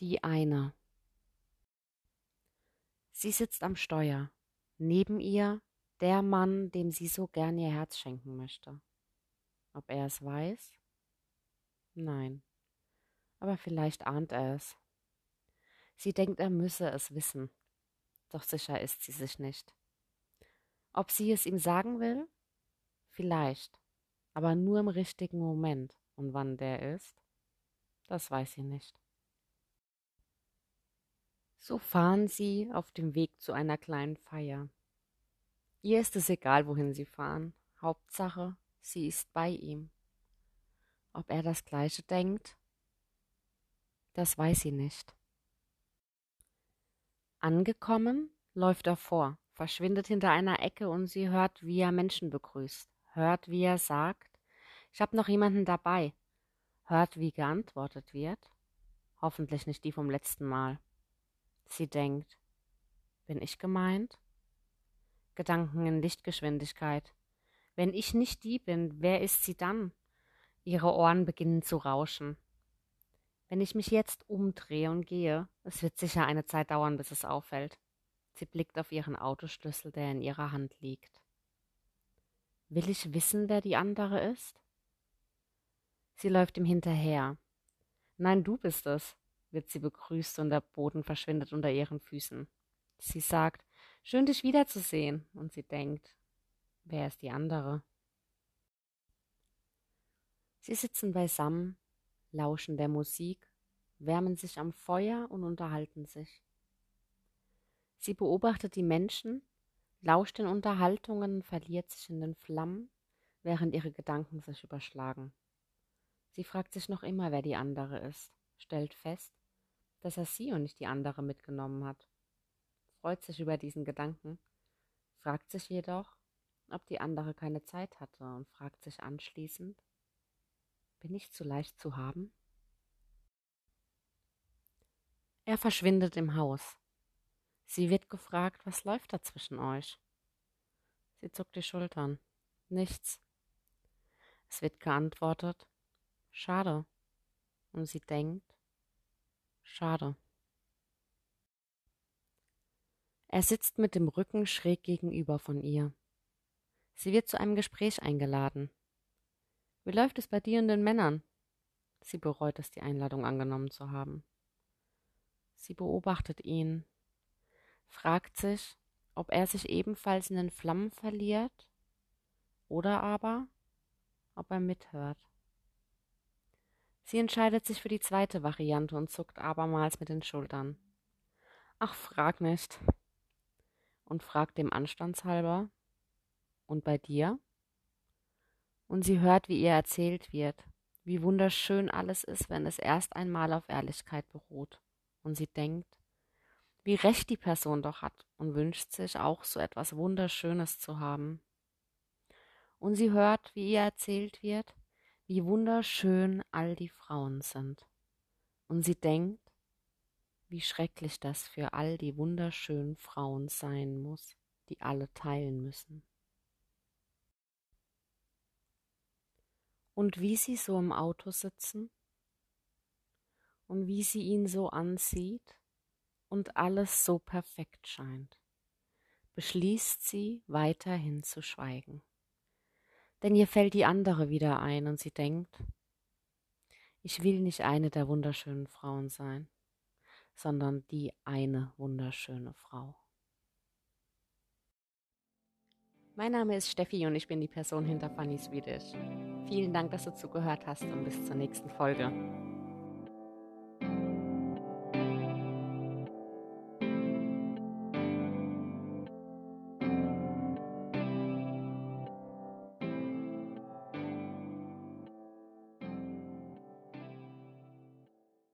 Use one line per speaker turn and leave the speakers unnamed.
Die eine. Sie sitzt am Steuer. Neben ihr der Mann, dem sie so gern ihr Herz schenken möchte. Ob er es weiß? Nein. Aber vielleicht ahnt er es. Sie denkt, er müsse es wissen. Doch sicher ist sie sich nicht. Ob sie es ihm sagen will? Vielleicht. Aber nur im richtigen Moment. Und wann der ist? Das weiß sie nicht. So fahren sie auf dem Weg zu einer kleinen Feier. Ihr ist es egal, wohin sie fahren. Hauptsache, sie ist bei ihm. Ob er das gleiche denkt, das weiß sie nicht. Angekommen, läuft er vor, verschwindet hinter einer Ecke und sie hört, wie er Menschen begrüßt, hört, wie er sagt, ich hab noch jemanden dabei, hört, wie geantwortet wird, hoffentlich nicht die vom letzten Mal. Sie denkt, bin ich gemeint? Gedanken in Lichtgeschwindigkeit. Wenn ich nicht die bin, wer ist sie dann? Ihre Ohren beginnen zu rauschen. Wenn ich mich jetzt umdrehe und gehe, es wird sicher eine Zeit dauern, bis es auffällt. Sie blickt auf ihren Autoschlüssel, der in ihrer Hand liegt. Will ich wissen, wer die andere ist? Sie läuft ihm hinterher. Nein, du bist es wird sie begrüßt und der Boden verschwindet unter ihren Füßen. Sie sagt, schön dich wiederzusehen, und sie denkt, wer ist die andere? Sie sitzen beisammen, lauschen der Musik, wärmen sich am Feuer und unterhalten sich. Sie beobachtet die Menschen, lauscht den Unterhaltungen, verliert sich in den Flammen, während ihre Gedanken sich überschlagen. Sie fragt sich noch immer, wer die andere ist, stellt fest, dass er sie und nicht die andere mitgenommen hat. Freut sich über diesen Gedanken, fragt sich jedoch, ob die andere keine Zeit hatte und fragt sich anschließend, bin ich zu leicht zu haben? Er verschwindet im Haus. Sie wird gefragt, was läuft da zwischen euch? Sie zuckt die Schultern. Nichts. Es wird geantwortet, schade. Und sie denkt, Schade. Er sitzt mit dem Rücken schräg gegenüber von ihr. Sie wird zu einem Gespräch eingeladen. Wie läuft es bei dir und den Männern? Sie bereut es, die Einladung angenommen zu haben. Sie beobachtet ihn, fragt sich, ob er sich ebenfalls in den Flammen verliert oder aber, ob er mithört. Sie entscheidet sich für die zweite Variante und zuckt abermals mit den Schultern. Ach, frag nicht. Und fragt dem Anstandshalber. Und bei dir? Und sie hört, wie ihr erzählt wird, wie wunderschön alles ist, wenn es erst einmal auf Ehrlichkeit beruht. Und sie denkt, wie recht die Person doch hat und wünscht sich auch so etwas Wunderschönes zu haben. Und sie hört, wie ihr erzählt wird, wie wunderschön all die Frauen sind. Und sie denkt, wie schrecklich das für all die wunderschönen Frauen sein muss, die alle teilen müssen. Und wie sie so im Auto sitzen und wie sie ihn so ansieht und alles so perfekt scheint, beschließt sie weiterhin zu schweigen denn ihr fällt die andere wieder ein und sie denkt, ich will nicht eine der wunderschönen Frauen sein, sondern die eine wunderschöne Frau. Mein Name ist Steffi und ich bin die Person hinter Funny Swedish. Vielen Dank, dass du zugehört hast und bis zur nächsten Folge.